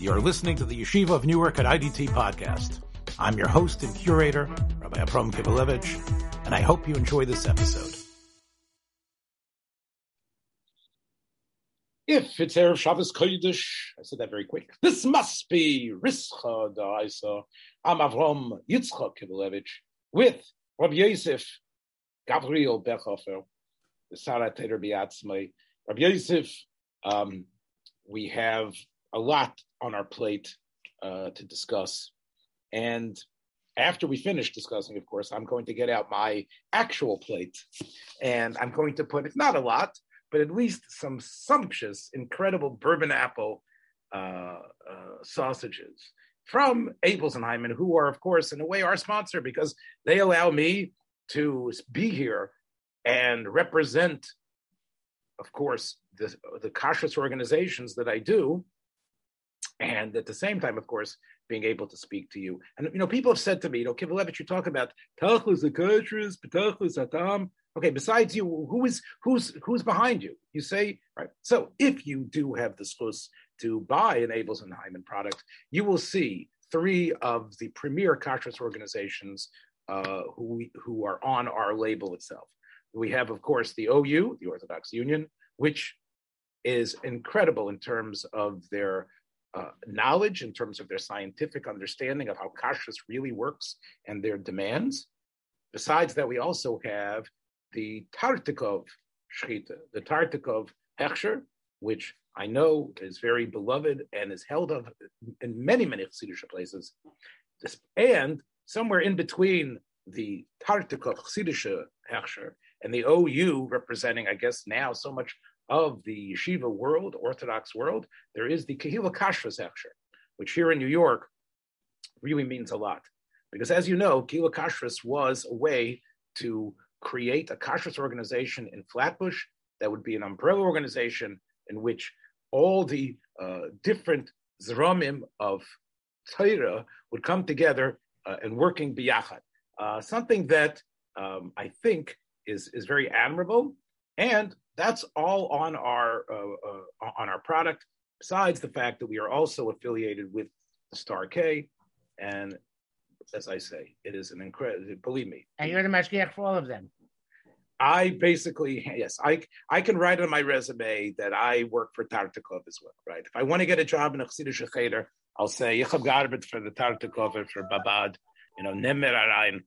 You're listening to the Yeshiva of Newark at IDT podcast. I'm your host and curator, Rabbi Abram Kibalevich, and I hope you enjoy this episode. If it's Erev Shabbos Kodesh, I said that very quick. This must be Rischa Da'isa. I'm Avram Yitzchak Kibalevich with Rabbi Yosef Gabriel Bechhofer, the Sarah Biatzmai. Rabbi Yosef, um, we have a lot on our plate uh, to discuss. And after we finish discussing, of course, I'm going to get out my actual plate and I'm going to put, it's not a lot, but at least some sumptuous, incredible bourbon apple uh, uh, sausages from Abeles and Heymann, who are, of course, in a way, our sponsor because they allow me to be here and represent, of course, the, the kashrus organizations that I do and at the same time, of course, being able to speak to you. And you know, people have said to me, you know, Kivalevich, you talk about Tachlus Akashris, Petachlus Atam. Okay, besides you, who is who's who's behind you? You say, right. So if you do have the schus to buy an Abeles and Heymann product, you will see three of the premier kashrus organizations uh, who we, who are on our label itself. We have, of course, the OU, the Orthodox Union, which is incredible in terms of their uh, knowledge in terms of their scientific understanding of how kashrus really works and their demands. Besides that, we also have the Tartikov Shchita, the Tartikov Hechsher, which I know is very beloved and is held of in many, many Chassidish places. And somewhere in between the Tartikov Chassidish Hechsher and the OU, representing, I guess, now so much of the yeshiva world, Orthodox world, there is the Kehila Kashrus Hechsher, which here in New York really means a lot. Because as you know, Kehila Kashrus was a way to create a Kashrus organization in Flatbush that would be an umbrella organization in which all the uh, different zramim of Torah would come together uh, and working biyachad. Uh, something that um, I think is, is very admirable and that's all on our uh, uh, on our product. Besides the fact that we are also affiliated with Star K, and as I say, it is an incredible. Believe me. And you're the mashgiach for all of them. I basically, yes, I I can write on my resume that I work for Tartikov as well, right? If I want to get a job in a Chassidish Cheder, I'll say Yichab Garbet for the Tartikov for Babad, you know, Nemer Arayin,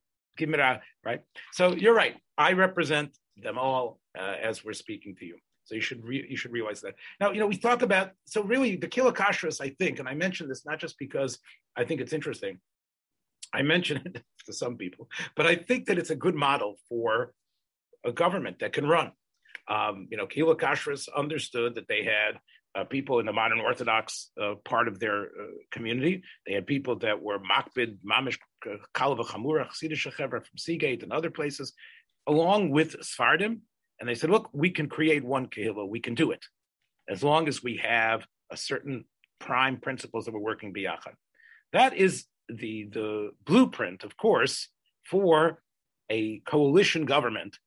right? So you're right. I represent them all uh, as we're speaking to you. So you should re- you should realize that. Now, you know, we talk about so really the Kehila Kashrus, I think, and I mention this not just because I think it's interesting. I mention it to some people, but I think that it's a good model for a government that can run. Um, you know, Kehila Kashrus understood that they had uh, people in the modern Orthodox uh, part of their uh, community. They had people that were Makbid, Mamish, Kalava Chamura, Chassidish from Seagate and other places, along with Sfardim and they said, look, we can create one kehillah, we can do it, as long as we have a certain prime principles that we're working biyachad. That is the, the blueprint, of course, for a coalition government.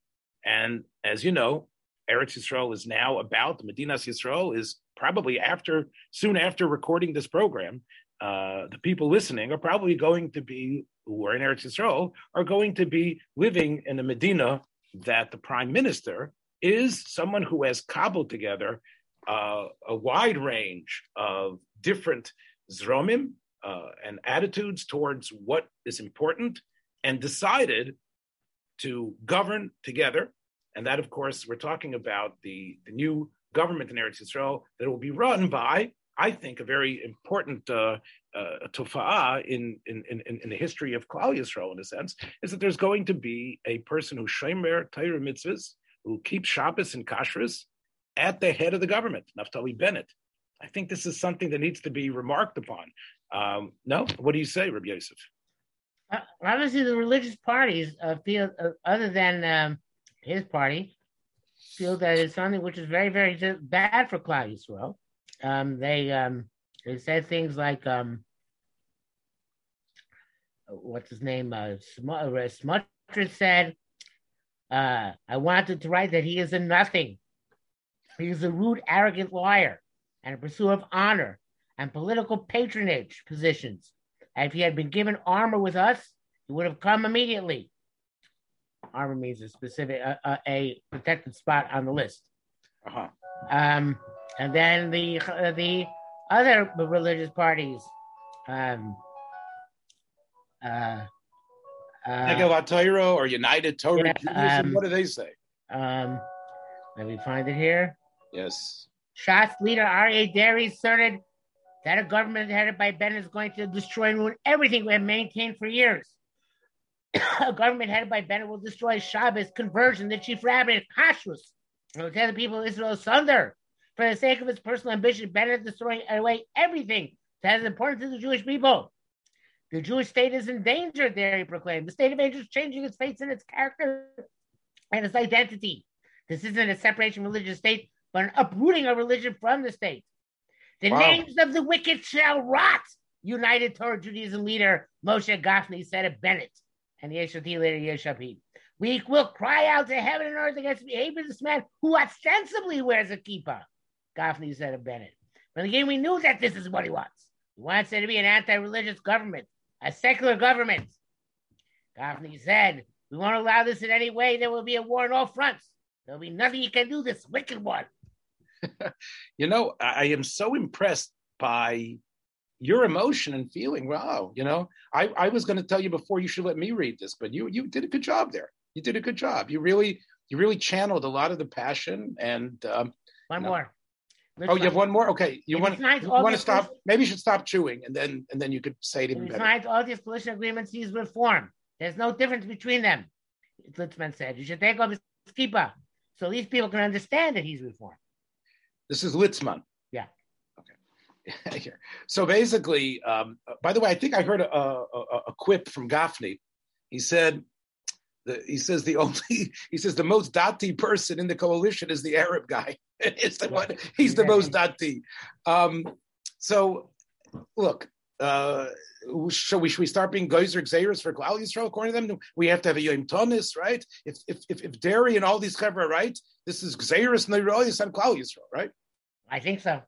And as you know, Eretz Yisrael is now about, the Medinas Yisrael is probably after, soon after recording this program, uh, the people listening are probably going to be, who are in Eretz Yisrael, are going to be living in a Medina that the prime minister is someone who has cobbled together uh, a wide range of different zromim uh, and attitudes towards what is important and decided to govern together. And that, of course, we're talking about the, the new government in Eretz Yisrael that will be run by, I think, a very important uh, uh, in, in, in, in the history of Klal Yisrael, in a sense, is that there's going to be a person who shomer Torah mitzvahs, who keeps Shabbos and Kashrus at the head of the government, Naftali Bennett. I think this is something that needs to be remarked upon. Um, no, what do you say, Rabbi Yosef? Uh, obviously, the religious parties uh, feel, uh, other than um, his party, feel that it's something which is very, very bad for Klal Yisrael. Um, they um, they said things like, um, what's his name? Uh, Smotrich said, uh, I wanted to write that he is a nothing. He is a rude, arrogant liar and a pursuer of honor, and political patronage positions. And if he had been given armor with us, he would have come immediately. Armor means a specific, uh, uh, a protected spot on the list. Uh-huh. Um, and then the uh, the other religious parties, um, uh, uh, or United Torah yeah, um, what do they say? um, let me find it here. Yes. Shas leader Aryeh Deri asserted that a government headed by Ben is going to destroy and ruin everything we have maintained for years. a government headed by Bennett will destroy Shabbos, conversion, the chief rabbi, kashrus. It will tear the people of Israel asunder. For the sake of his personal ambition, Bennett is destroying away everything that is important to the Jewish people. The Jewish state is in danger, there he proclaimed. The state of Israel is changing its face and its character and its identity. This isn't a separation of religious state, but an uprooting of religion from the state. The Wow. names of the wicked shall rot, United Torah Judaism leader Moshe Gafni said of Bennett and the Yeshati leader Yeshapim. We will cry out to heaven and earth against the behavior of this man who ostensibly wears a kippah, Gafni said of Bennett. But again, we knew that this is what he wants. He wants there to be an anti-religious government, a secular government. Gafni said, we won't allow this in any way. There will be a war on all fronts. There'll be nothing you can do, this wicked one. You know, I, am so impressed by your emotion and feeling. Wow, you know, I, I was going to tell you before you should let me read this, but you you did a good job there. You did a good job. You really you really channeled a lot of the passion and. Um, One No. more. Oh, you have one more. Okay, you If want you want to stop? Maybe you should stop chewing, and then and then you could say it even better. signed all these coalition agreements, he's reform. There's no difference between them, Litzman said. You should take off his kippah so these people can understand that he's reformed. This is Litzman. Yeah. Okay. Here. So basically, um, by the way, I think I heard a, a, a- a quip from Gafni. He said, the, he says the only, he says the most dati person in the coalition is the Arab guy. it's the one, he's the most dati. Um, so, look, uh, shall we should we start being geyser xeris for Klal Yisrael? According to them, we have to have a yom tonis, right? If if if, if Deri and all these chevra right, this is xeris neiroyis on Klal Yisrael, right? I think so.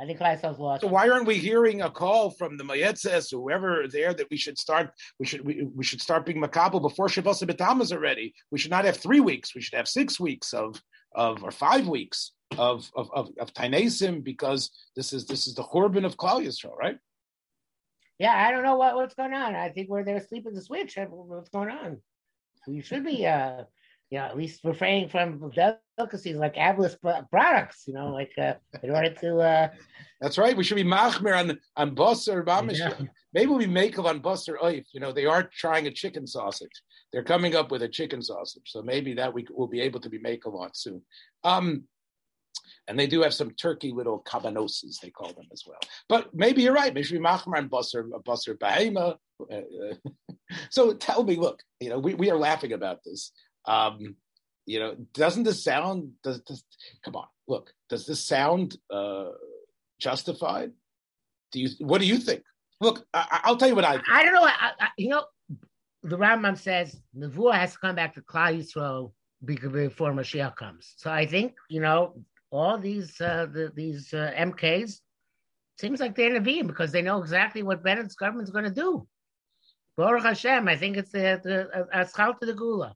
I think Kleisel's lost. So why aren't we hearing a call from the Mayetzes, whoever there, that we should start, we should we, we should start being makabel before Shabbos B'Tammuz already. We should not have three weeks. We should have six weeks of of or five weeks of of of, of Tainesim because this is this is the Churban of Klal Yisrael, right? Yeah, I don't know what, what's going on. I think we're there sleeping the switch. I don't know What's going on? We should be, uh, you know, at least refraining from delicacies like Abeles products. You know, like uh, in order to. Uh, That's right. We should be machmer on on Basar Bamish. Yeah. Maybe we make of on Basar Oif. You know, they are trying a chicken sausage. They're coming up with a chicken sausage, so maybe that we will be able to be make on soon. Um, and they do have some turkey little cabanoses, they call them as well. But maybe you're right. Maybe we machmer on Basar Basar Bahema. So tell me, look, you know, we, we are laughing about this. Um, you know, doesn't this sound? Does, does come on? Look, does this sound? Uh, justified? Do you? What do you think? Look, I, I'll tell you what I. I don't know. I, I, you know, the Rambam says Nevuah has to come back to Klal Yisrael before Mashiach comes. So I think you know all these uh, the, these uh, MKs seems like they're Nevi'im because they know exactly what Bennett's government's going to do. Baruch Hashem, I think it's the the aschal to the gula.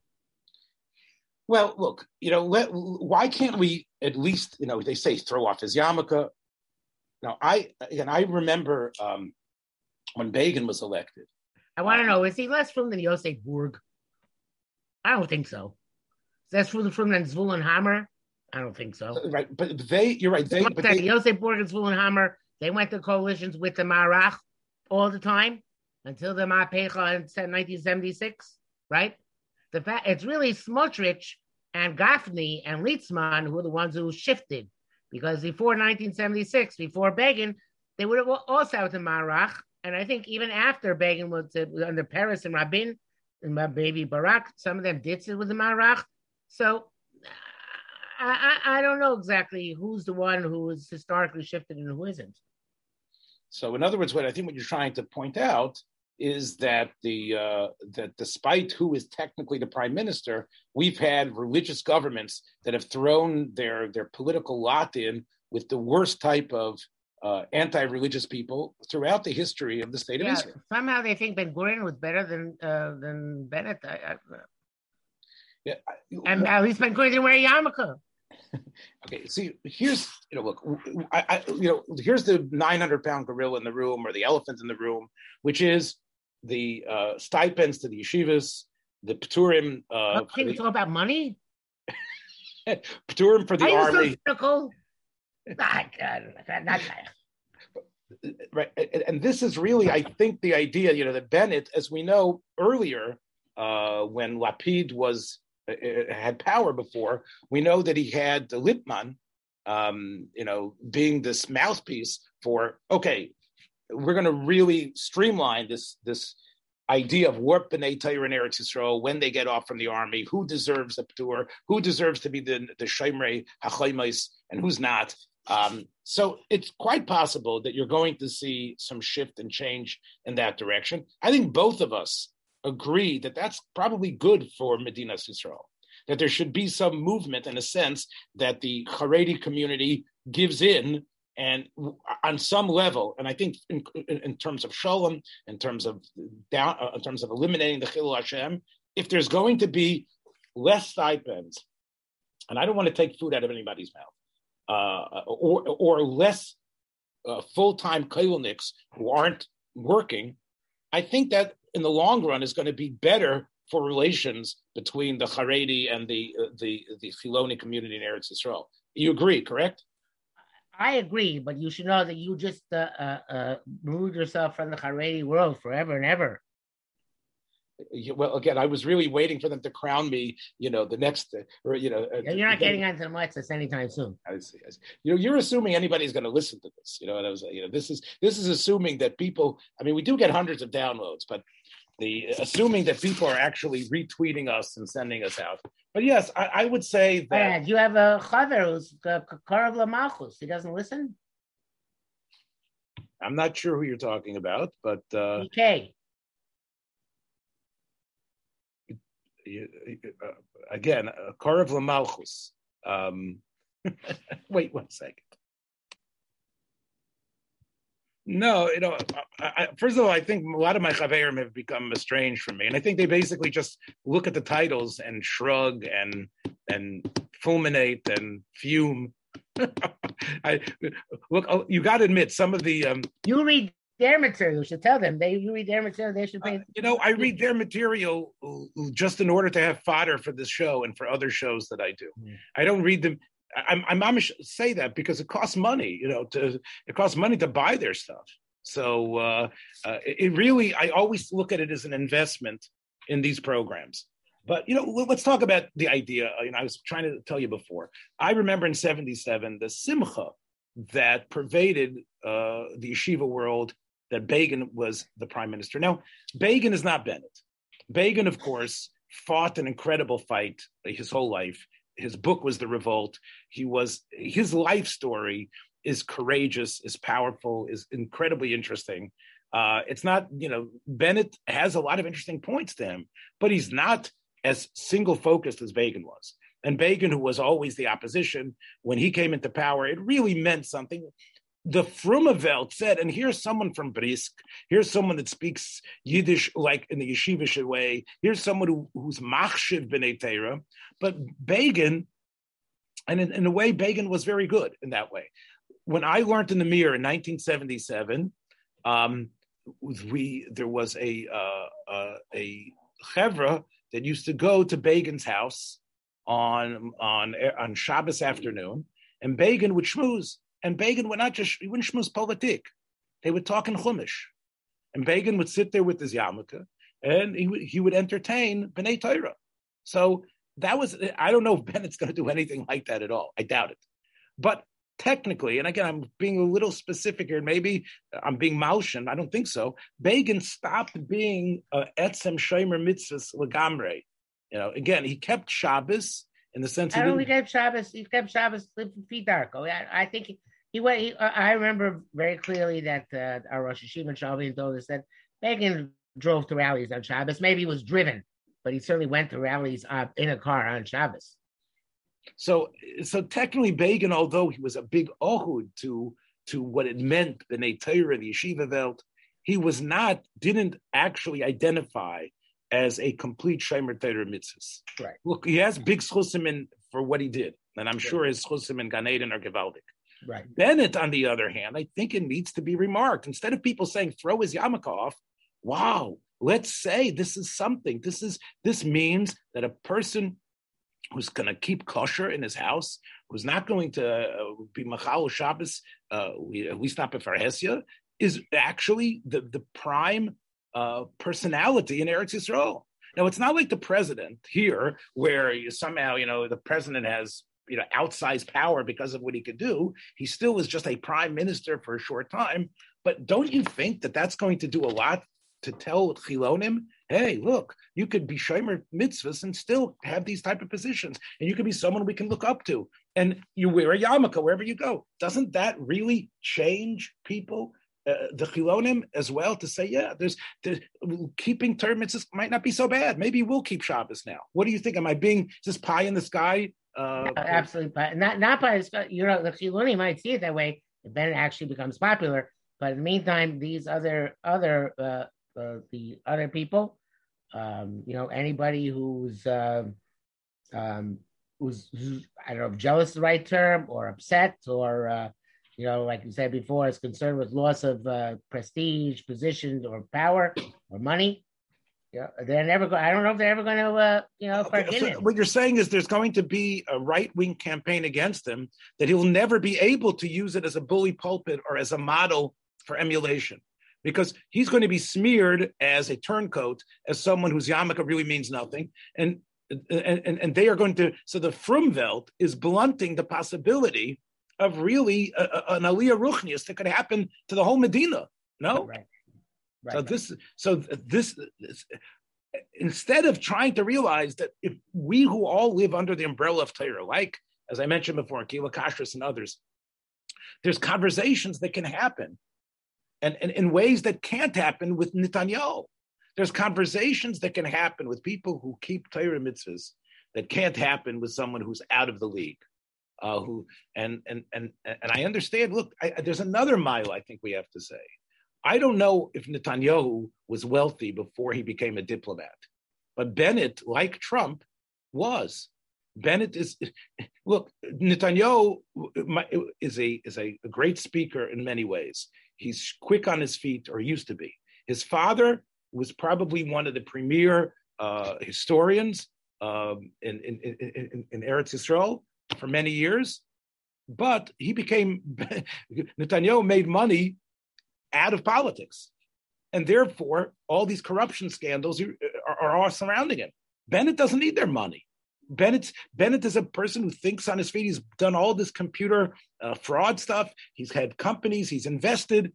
Well, look, you know, let, why can't we at least, you know, they say throw off his yarmulke. Now, I again, I remember um, when Begin was elected. I want to know is he less from than Yosef Burg? I don't think so. That's from from than Zvulun Hammer. I don't think so. Right, but they, you're right. They, but they, Yosef Burg and Zvulun Hammer, they went to coalitions with the Marach all the time until the Mapecha in 1976, right? The fact it's really Smotrich and Gafni and Litzman who are the ones who shifted because before 1976, before Begin, they would have also had the Marach, and I think even after Begin was uh, under Peres and Rabin and my baby Barak, some of them did sit with the Marach. So I, I, I don't know exactly who's the one who is historically shifted and who isn't. So, in other words, what I think what you're trying to point out is that the uh, that despite who is technically the prime minister, we've had religious governments that have thrown their their political lot in with the worst type of uh, anti-religious people throughout the history of the state Yeah, of Israel. somehow they think Ben Gurion was better than uh, than Bennett. I, I, Yeah, I- and at least Ben Gurion didn't wear a yarmulke. Okay, see, here's you know, look, I, I you know, here's the 900 pound gorilla in the room or the elephant in the room, which is the uh, stipends to the yeshivas, the pturim, uh, Can we talk about money? pturim for the Are you army, so cynical? Right? And, this is really, I think, the idea. You know, that Bennett, as we know earlier, uh, when Lapid was uh, had power before, we know that he had the Lipman, um, you know, being this mouthpiece for okay, we're going to really streamline this this idea of what b'nai Torah and Eretz Yisrael when they get off from the army, who deserves the ptur, who deserves to be the the shemrei hachaymais, and who's not. Um, so it's quite possible that you're going to see some shift and change in that direction. I think both of us agree that that's probably good for Medina Yisrael. That there should be some movement in a sense that the Haredi community gives in and on some level, and I think in, in, in terms of shalom, in terms of down, uh, in terms of eliminating the chilul Hashem, if there's going to be less stipends, and I don't want to take food out of anybody's mouth, uh, or or less uh, full time kailniks who aren't working, I think that in the long run is going to be better for relations between the Haredi and the uh, the the Chiloni community in Eretz Yisrael. You agree, correct? I agree, but you should know that you just uh, uh, uh, removed yourself from the Haredi world forever and ever. Well, again, I was really waiting for them to crown me, you know, the next, uh, or you know, uh, You're not getting onto the Motzes anytime soon. I see, I see. You know, you're assuming anybody's going to listen to this. You know, and I was, you know, this is this is assuming that people. I mean, we do get hundreds of downloads, but the assuming that people are actually retweeting us and sending us out. But yes, I, I would say that. Yeah, you have a chaver who's Karav Lamalchus. He doesn't listen. I'm not sure who you're talking about, but uh, you- uh, again, uh, Lamalchus. Um, wait one second. No, you know, I, I, first of all, I think a lot of my chaverim have become estranged from me, and I think they basically just look at the titles and shrug and and fulminate and fume. I look. oh, You got to admit, some of the um, You read their material. You should tell them. They you read their material. They should pay. Uh, you know, I read their material just in order to have fodder for this show and for other shows that I do. Mm. I don't read them. I'm, I'm, I'm say that because it costs money, you know, to it costs money to buy their stuff. So uh, uh, it really, I always look at it as an investment in these programs. But you know, let- let's talk about the idea. You know, I was trying to tell you before. I remember in '77 the simcha that pervaded uh, the yeshiva world that Begin was the prime minister. Now, Begin is not Bennett. Begin, of course, fought an incredible fight his whole life. His book was The Revolt. He was his life story is courageous, is powerful, is incredibly interesting. Uh, it's not, you know, Bennett has a lot of interesting points to him, but he's not as single focused as Begin was. And Begin, who was always the opposition, when he came into power, it really meant something the Frumavelt said, and here's someone from Brisk, here's someone that speaks Yiddish like in the yeshivish way, here's someone who, who's machshiv b'nei Torah, but Begin, and in, in a way, Begin was very good in that way. When I learned in the Mir in 1977, um, we there was a uh, uh, a chevra that used to go to Begin's house on on on Shabbos afternoon, and Begin would schmooze and Begin would not just, he wouldn't schmooze politik. They would talk in Chumash. And Begin would sit there with his yarmulke and he would, he would entertain B'nai Torah. So that was, I don't know if Bennett's going to do anything like that at all. I doubt it. But technically, and again, I'm being a little specific here, maybe I'm being Maushan, I don't think so. Begin stopped being uh, Etzem Shomer Mitzvahs Lagamre. You know, again, he kept Shabbos in the sense I he don't didn't, he kept Shabbos. He kept Shabbos feet dark. Oh, I, I think he, went. He, I remember very clearly that uh, our Rosh Hashiva Shalvin told us that Begin drove to rallies on Shabbos. Maybe he was driven, but he certainly went to rallies uh, in a car on Shabbos. So, so technically, Begin, although he was a big ohud to to what it meant, the Torah, the Yeshiva Welt, he was not, didn't actually identify as a complete Shemer Torah mitzvahs. Right. Look, he has big schusim for what he did, and I'm sure his schusim in Gan Eden are gewaldic. Right. Bennett, on the other hand, I think it needs to be remarked. Instead of people saying throw his yarmulke off, wow, let's say this is something. This is this means that a person who's going to keep kosher in his house, who's not going to uh, be machal Shabbos, uh, we, at least not before Hesia, is actually the the prime uh, personality in Eretz Yisrael. Now, it's not like the president here, where you somehow, you know, the president has, you know, outsized power because of what he could do. He still was just a prime minister for a short time. But don't you think that that's going to do a lot to tell Chilonim, hey, look, you could be Shomer mitzvahs and still have these type of positions, and you could be someone we can look up to, and you wear a yarmulke wherever you go. Doesn't that really change people? uh, the chilonim as well to say, yeah, there's, there's keeping term might not be so bad. Maybe we'll keep Shabbos now. What do you think? Am I being just pie in the sky? Uh, absolutely, but not not by you know the chilonim might see it that way. Then it actually becomes popular. But in the meantime, these other other uh, uh, the other people, um, you know, anybody who's uh, um, who's, who's I don't know if jealous is the right term or upset or uh, you know, like you said before, is concerned with loss of uh, prestige, position, or power, or money. Yeah, they're never going. I don't know if they're ever going to, uh, you know, okay, so What you're saying is there's going to be a right wing campaign against him that he'll never be able to use it as a bully pulpit or as a model for emulation, because he's going to be smeared as a turncoat, as someone whose yarmulke really means nothing, and and and they are going to. So the Frumvelt is blunting the possibility of really a, a, an aliyah ruchnius that could happen to the whole Medina. No, right. Right. So this, so this, this, instead of trying to realize that if we who all live under the umbrella of Torah, like as I mentioned before, Kehila Kashrus and others, there's conversations that can happen, and, and in ways that can't happen with Netanyahu. There's conversations that can happen with people who keep Torah mitzvahs that can't happen with someone who's out of the league uh, who and and and and I understand. Look, I, there's another mile I think we have to say. I don't know if Netanyahu was wealthy before he became a diplomat, but Bennett, like Trump, was. Bennett is look. Netanyahu is a is a, great speaker in many ways. He's quick on his feet, or used to be. His father was probably one of the premier uh, historians um, in, in, in, in, Eretz Yisrael for many years, but he became Netanyahu made money out of politics, and therefore all these corruption scandals are, are, surrounding him. Bennett doesn't need their money. Bennett Bennett is a person who thinks on his feet. He's done all this computer uh, fraud stuff. He's had companies. He's invested.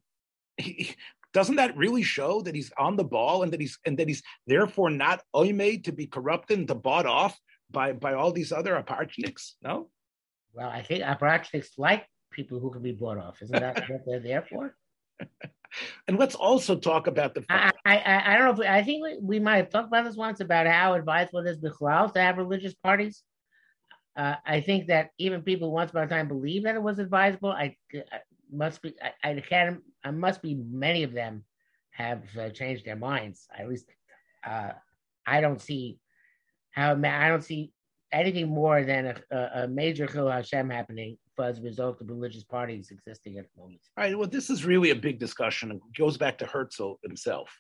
He, doesn't that really show that he's on the ball and that he's and that he's therefore not made to be corrupted and to bought off by by all these other aparchniks? No. Well, I think aparchniks like people who can be bought off. Isn't that what they're there for? And let's also talk about the. I, I I don't know if we, I think we, we, might have talked about this once about how advisable it is bichlal to have religious parties. Uh, I think that even people once upon a time believed that it was advisable. I, I must be I, I can I must be many of them have uh, changed their minds. At least uh, I don't see how I don't see anything more than a, a major Chil Hashem happening as a result of religious parties existing at the moment. All right. Well, this is really a big discussion. It goes back to Herzl himself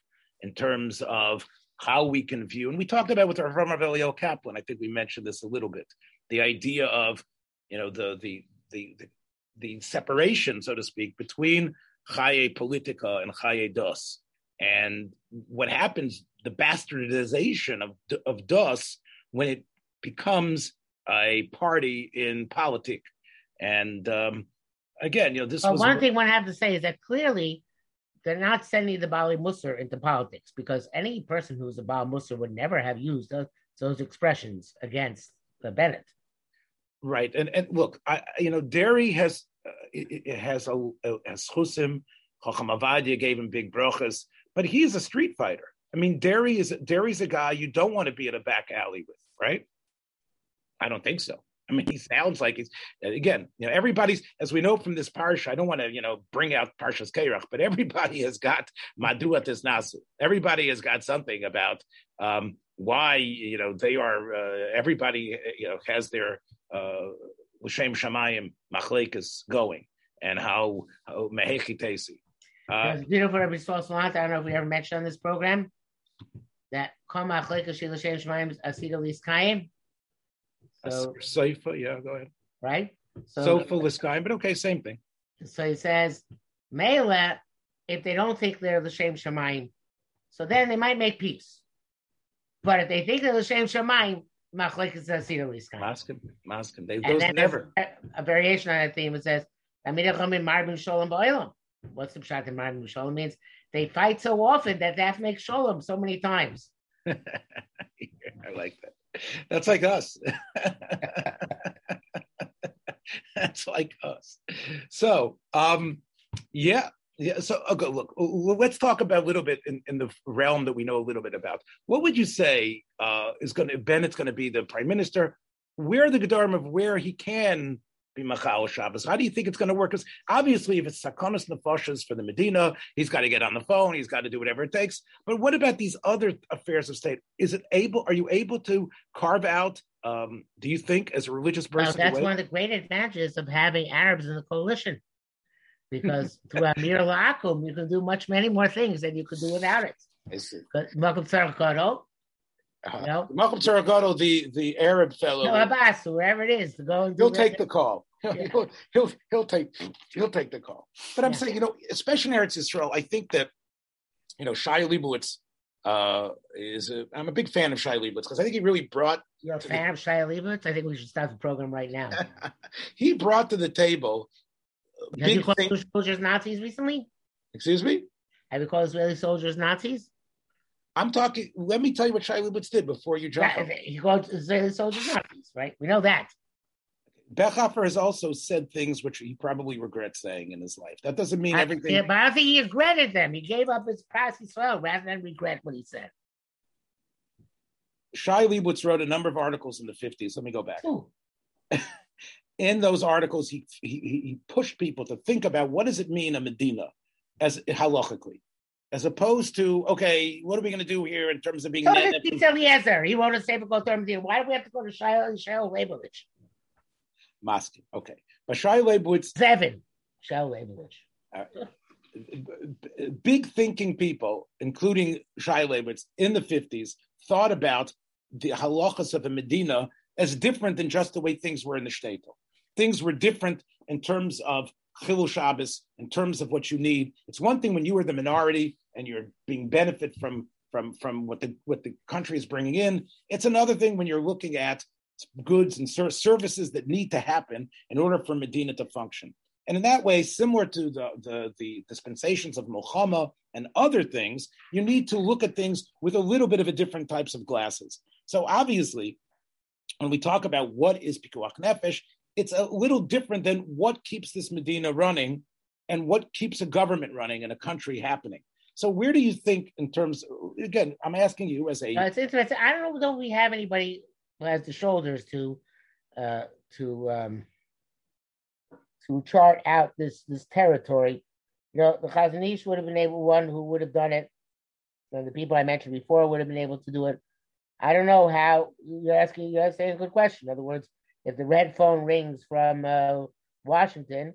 in terms of how we can view, and we talked about with our Rav Eliel Kaplan. I think we mentioned this a little bit. The idea of, you know, the the the the, the separation, so to speak, between Chaye Politica and Chaye Dos, and what happens, the bastardization of of Dos when it becomes a party in politics. And um, again, you know, this well, was one thing one have to say is that clearly they're not sending the Bali Musar into politics because any person who's a Bali Musar would never have used those, those expressions against the Bennett. Right, and and look, I you know, Deri has uh, it, it has a, a has chusim. Chacham Avadia gave him big brochas, but he is a street fighter. I mean, Deri is Deri's a guy you don't want to be in a back alley with, right? I don't think so. I mean, he sounds like he's again. You know, everybody's as we know from this parsha. I don't want to you know bring out parshas Kerach, but everybody has got maduat nasu. Everybody has got something about um, why you know they are. Uh, everybody you know has their uh, l'shem shamayim machlekas going, and how, mehechi tesi. Uh, beautiful Rabbi I don't know if we ever mentioned on this program that Kol Machlekas Shil L'Shem Shemayim Asida Liskayim so Sofa, yeah, go ahead. Right? So Sofa guy, but okay, same thing. So he says, Mela, if they don't think they're the same Shemaim, so then they might make peace. But if they think they're the same Shemaim, Machlek is a Sira Liskan. Maskim, Maskim. They never. A, variation on that theme it says, What's the pshat in Marbin Shalom means? They fight so often that they have to make Shalom so many times. I like that. That's like us. That's like us. So, um, yeah, yeah. So, okay, look, let's talk about a little bit in, in the realm that we know a little bit about. What would you say uh, is going to Bennett's going to be the prime minister? Where the gedarim of where he can be Machal Shabbos. How do you think it's going to work? Because obviously, if it's Sakonis Nefashas for the Medina, he's got to get on the phone, he's got to do whatever it takes. But what about these other affairs of state? Is it able? Are you able to carve out? Um, do you think, as a religious person, well, that's one of the great advantages of having Arabs in the coalition, because through Amir La'akum, you can do much many more things than you could do without it. Malcolm Tzarkado, uh, no? Malcolm Taragato, the the Arab fellow, no, Abbas, whoever it is, to go. And he'll take the call. He'll, yeah. he'll, he'll, he'll take he'll take the call. But I'm yeah. saying, you know, especially in Eretz Yisrael, I think that you know Shai Leibowitz uh, is a, I'm a big fan of Shai Leibowitz because I think he really brought. You're a fan the, of Shai Leibowitz? I think we should start the program right now. he brought to the table. Have you called thing, soldiers Nazis recently? Excuse me. Have you called Israeli soldiers Nazis? I'm talking. Let me tell you what Shai Leibowitz did before you jump. Yeah, he called Israeli soldiers Nazis, right? We know that. Bechhofer has also said things which he probably regrets saying in his life. That doesn't mean everything. Yeah, but I think he regretted them. He gave up his past Israel rather than regret what he said. Shai Leibowitz wrote a number of articles in the 50s. Let me go back. in those articles, he, he, he pushed people to think about what does it mean a Medina as halachically, as opposed to okay, what are we going to do here in terms of being? So did Eliezer. He wrote a called Medina. Why do we have to go to Shai Leibowitz? Masking. Okay. But Shai Leibowitz. Seven. Shai Leibowitz. Uh, big thinking people, including Shai Leibowitz in the 50s, thought about the halachas of the Medina as different than just the way things were in the shtetl. Things were different in terms of chilul Shabbos, in terms of what you need. It's one thing when you are the minority and you're being benefit from from from what the what the country is bringing in. It's another thing when you're looking at goods and services that need to happen in order for Medina to function. And in that way, similar to the, the, the dispensations of Muhammad and other things, you need to look at things with a little bit of a different types of glasses. So obviously, when we talk about what is Pikuach Nefesh, it's a little different than what keeps this Medina running and what keeps a government running and a country happening. So where do you think, in terms? Again, I'm asking you as a. It's interesting. I don't know. Don't we have anybody has the shoulders to uh, to um, to chart out this this territory. You know, the Chazon Ish would have been able one who would have done it. And the people I mentioned before would have been able to do it. I don't know how you're asking. You're asking a good question. In other words, if the red phone rings from uh, Washington,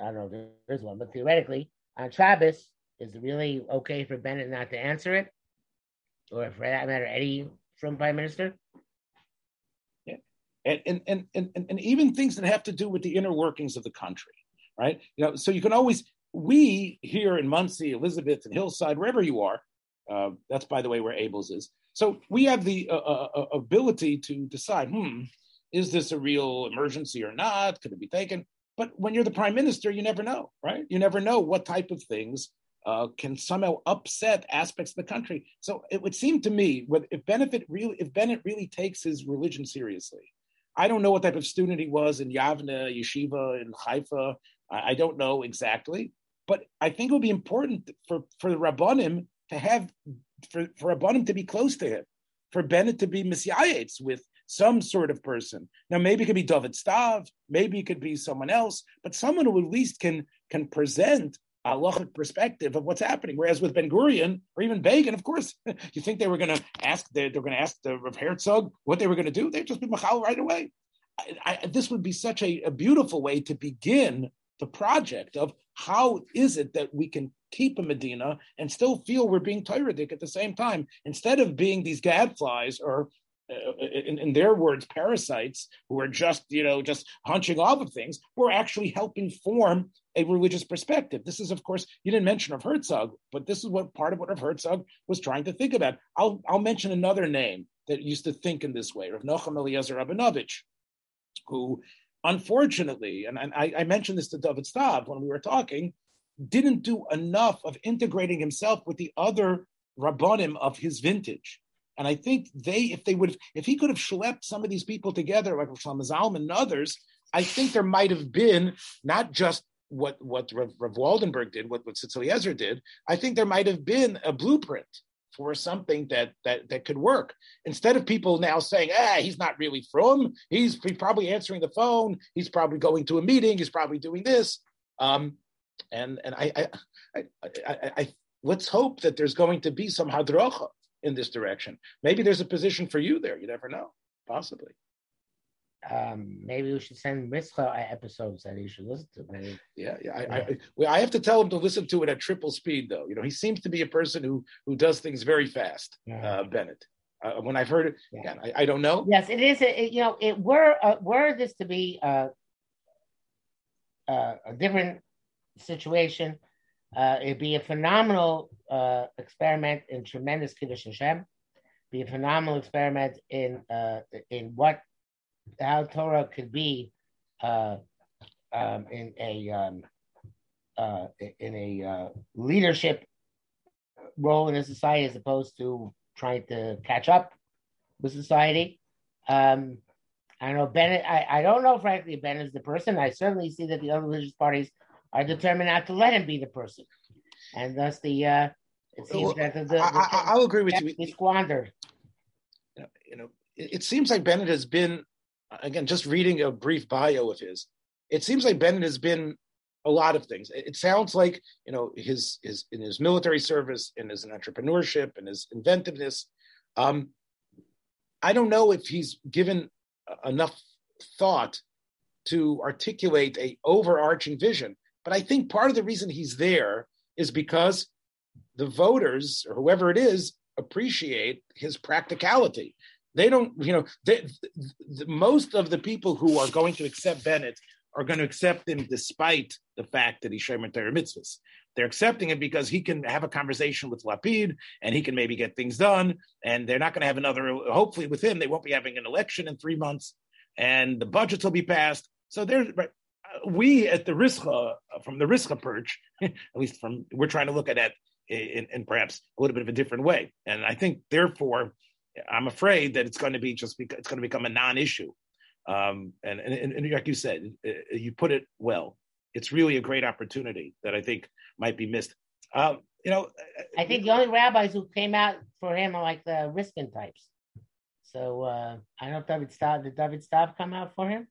I don't know there's one, but theoretically on Shabbos, is it really okay for Bennett not to answer it, or for that matter, any from Prime Minister? And, and, and, and, and even things that have to do with the inner workings of the country, right? You know, so you can always, we here in Monsey, Elizabeth, and Hillside, wherever you are, uh, that's by the way where Abel's is. So we have the uh, uh, uh, ability to decide, hmm, is this a real emergency or not? Could it be taken? But when you're the prime minister, you never know, right? You never know what type of things uh, can somehow upset aspects of the country. So it would seem to me, if Bennett really, if Bennett really takes his religion seriously, I don't know what type of student he was in Yavne, Yeshiva, in Haifa. I, don't know exactly, but I think it would be important for for the Rabbanim to have for for Rabbanim to be close to him, for Bennett to be messiahs with some sort of person. Now, maybe it could be David Stav, maybe it could be someone else, but someone who at least can can present Oh. halachic perspective of what's happening. Whereas with Ben Gurion or even Begin, of course, you think they were going to ask they're, they're going to ask the Rav Herzog what they were going to do. They'd just be machal right away. I, I, this would be such a, a beautiful way to begin the project of how is it that we can keep a Medina and still feel we're being Tyrannic at the same time, instead of being these gadflies or Uh, in, in, their words, parasites who are just, you know, just hunching off of things, we're actually helping form a religious perspective. This is, of course, you didn't mention of Herzog, but this is what part of what Rav Herzog was trying to think about. I'll, I'll mention another name that used to think in this way, Rav Nochem Eliezer Rabinovich, who unfortunately, and, and I, I, mentioned this to David Stav when we were talking, didn't do enough of integrating himself with the other rabbonim of his vintage. And I think they, if they would, if he could have schlepped some of these people together, like Shlomo Zalman and others, I think there might have been not just what what Rav, Rav Waldenberg did, what what Tzitz did. I think there might have been a blueprint for something that that that could work. Instead of people now saying, "Ah, he's not really from. He's, he's probably answering the phone. He's probably going to a meeting. He's probably doing this." Um, and and I I, I, I, I, let's hope that there's going to be some hadrocha in this direction. Maybe there's a position for you there. You never know. Possibly. Um, maybe we should send Mitzcha episodes that he should listen to. Maybe. Yeah, yeah. I, I, I have to tell him to listen to it at triple speed, though. You know, he seems to be a person who who does things very fast. Yeah. Uh, Bennett. Uh, when I've heard it, yeah. again, I, I, don't know. Yes, it is. A, it, you know, it were uh, were this to be uh, uh, a different situation, uh, it'd be a phenomenal uh, experiment in tremendous Kiddush Hashem. Be a phenomenal experiment in uh, in what how Torah could be uh, um, in a um, uh, in a uh, leadership role in a society as opposed to trying to catch up with society. Um, I know Bennett. I, I don't know, frankly, Bennett is the person. I certainly see that the other religious parties are determined not to let him be the person, and thus the uh, it seems well, that the, the, I, will agree with you. He squandered. You know, you know it, it, seems like Bennett has been again just reading a brief bio of his. It seems like Bennett has been a lot of things. It, it sounds like you know his his in his military service, and his entrepreneurship, and his inventiveness. Um, I don't know if he's given enough thought to articulate a overarching vision but I think part of the reason he's there is because the voters or whoever it is appreciate his practicality. They don't, you know, they, the, most of the people who are going to accept Bennett are going to accept him despite the fact that he's Shemer Torah mitzvahs. They're accepting it because he can have a conversation with Lapid and he can maybe get things done. And they're not going to have another, hopefully with him, they won't be having an election in three months and the budgets will be passed. So there's we at the Rischa, from the Rischa perch, at least from we're trying to look at it in, in, perhaps a little bit of a different way. And I think, therefore, I'm afraid that it's going to be just because it's going to become a non-issue. Um, and, and, and like you said, you put it well. It's really a great opportunity that I think might be missed. Um, you know, I think the only rabbis who came out for him are like the Riskin types. So uh, I don't know if David Stav did David Stav come out for him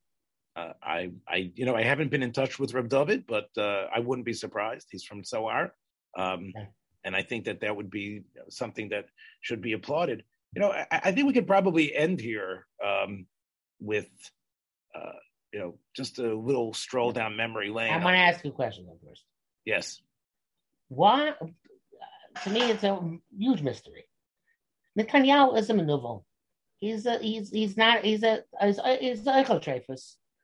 uh, I, I, you know, I haven't been in touch with Reb David, but uh, I wouldn't be surprised. He's from Tzohar, um, and I think that that would be something that should be applauded. You know, I, I think we could probably end here um, with, uh, you know, just a little stroll down memory lane. I'm going to ask you a question though first. Yes. Why? To me, it's a huge mystery. Netanyahu is a maneuver. He's a, he's he's not he's a he's a, he's a,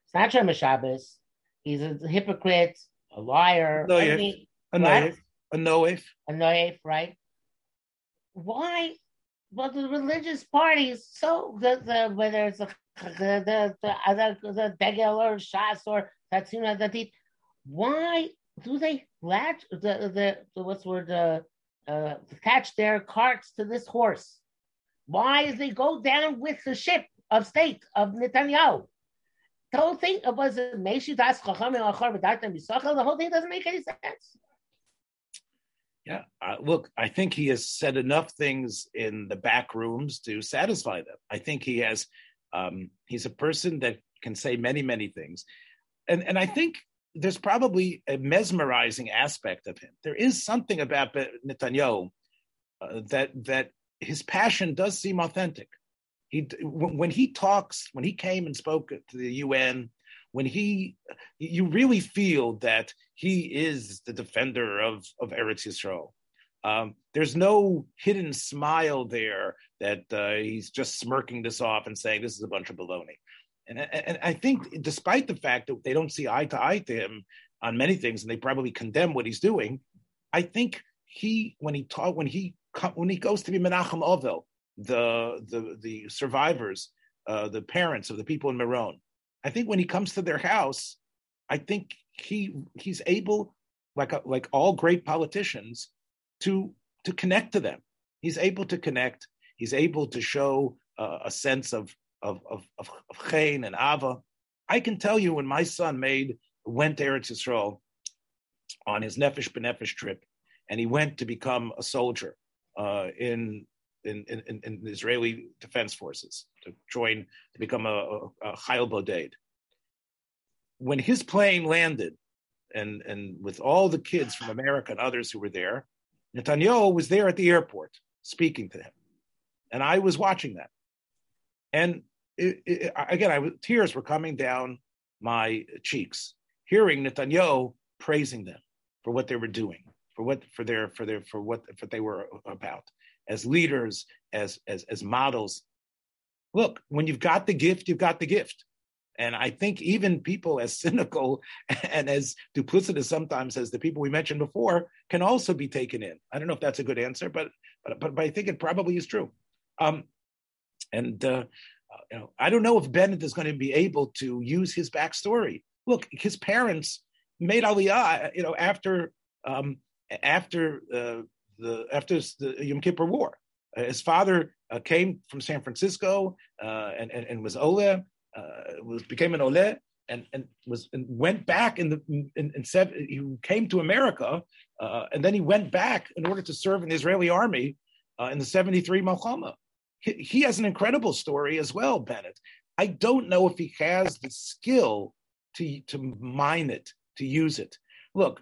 he's not Shem Shabbos. He's a hypocrite, a liar. No, I mean, a noif. A noif. A noif, right? Why? Well, the religious parties, so the, the whether it's the the the the the Degel or Shas or Tzionut Datit, why do they latch the the, the what's the word uh, uh, attach their carts to this horse? Why does they go down with the ship of state of Netanyahu? The whole thing was Das The whole thing doesn't make any sense. Yeah, uh, look, I think he has said enough things in the back rooms to satisfy them. I think he has Um, he's a person that can say many, many things. And, and I think there's probably a mesmerizing aspect of him. There is something about Netanyahu uh, that, that his passion does seem authentic. He, when he talks, when he came and spoke to the UN, when he, you really feel that he is the defender of, of Eretz Yisrael. Um, there's no hidden smile there that uh, he's just smirking this off and saying this is a bunch of baloney. And, and, I think, despite the fact that they don't see eye to eye to him on many things, and they probably condemn what he's doing, I think he, when he taught, when he when he goes to be Menachem Ovel, the the the survivors, uh, the parents of the people in Meron, I think when he comes to their house, I think he he's able, like a, like all great politicians, to to connect to them. He's able to connect. He's able to show uh, a sense of of of of, of and ava. I can tell you when my son made went to Eretz Yisrael on his Nefesh B'Nefesh trip, and he went to become a soldier uh, in, in, in in the Israeli Defense Forces to join to become a, a, a Chayal Boded. When his plane landed, and and with all the kids from America and others who were there, Netanyahu was there at the airport speaking to him, and I was watching that. And it, it, again, I tears were coming down my cheeks, hearing Netanyahu praising them for what they were doing, for what for their for their for what for what they were about as leaders, as as as models. Look, when you've got the gift, you've got the gift. And I think even people as cynical and as duplicitous sometimes as the people we mentioned before can also be taken in. I don't know if that's a good answer, but but but, I think it probably is true. Um, and uh, uh, you know, I don't know if Bennett is going to be able to use his backstory. Look, his parents made Aliyah, you know, after um, after uh, the after the Yom Kippur War. Uh, his father uh, came from San Francisco uh, and, and, and was Ole, was became an Ole, and and was and went back in the in, in seven, he came to America, and then he went back in order to serve in the Israeli army in the seventy three Milchama he, he has an incredible story as well, Bennett. I don't know if he has the skill to, to mine it, to use it. Look,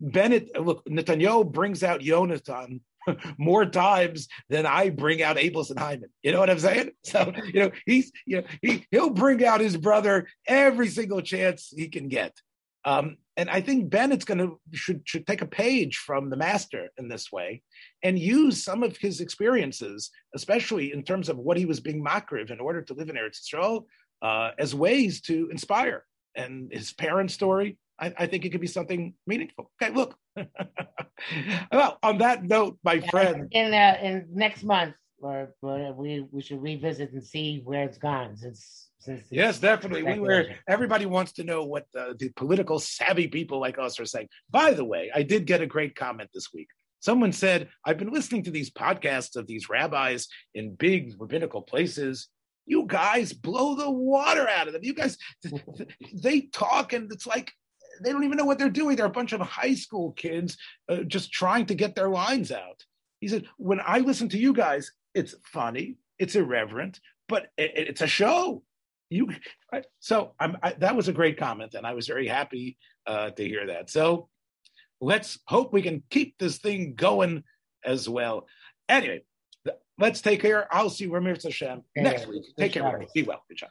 Bennett, look, Netanyahu brings out Yonatan more times than I bring out Abeles and Hyman. You know what I'm saying? So, you know, he's, you know, he, he'll bring out his brother every single chance he can get. Um, and I think Bennett's going to should should take a page from the master in this way, and use some of his experiences, especially in terms of what he was being makriv in order to live in Eretz Yisrael, uh, as ways to inspire. And his parents' story, I, I, think it could be something meaningful. Okay, look. well, on that note, my friend, in uh, in next month, or, or we we should revisit and see where it's gone since yes, definitely. We were. Everybody wants to know what the, the, political savvy people like us are saying. By the way, I did get a great comment this week. Someone said, "I've been listening to these podcasts of these rabbis in big rabbinical places. You guys blow the water out of them. You guys, they talk, and it's like." They don't even know what they're doing. They're a bunch of high school kids uh, just trying to get their lines out. He said, When I listen to you guys, it's funny, it's irreverent, but it, it's a show. You so I, that was a great comment and i was very happy uh, to hear that. So let's hope we can keep this thing going as well. Anyway let's take care. I'll see you, Ramir Hashem next week. Take care. Be well. Good job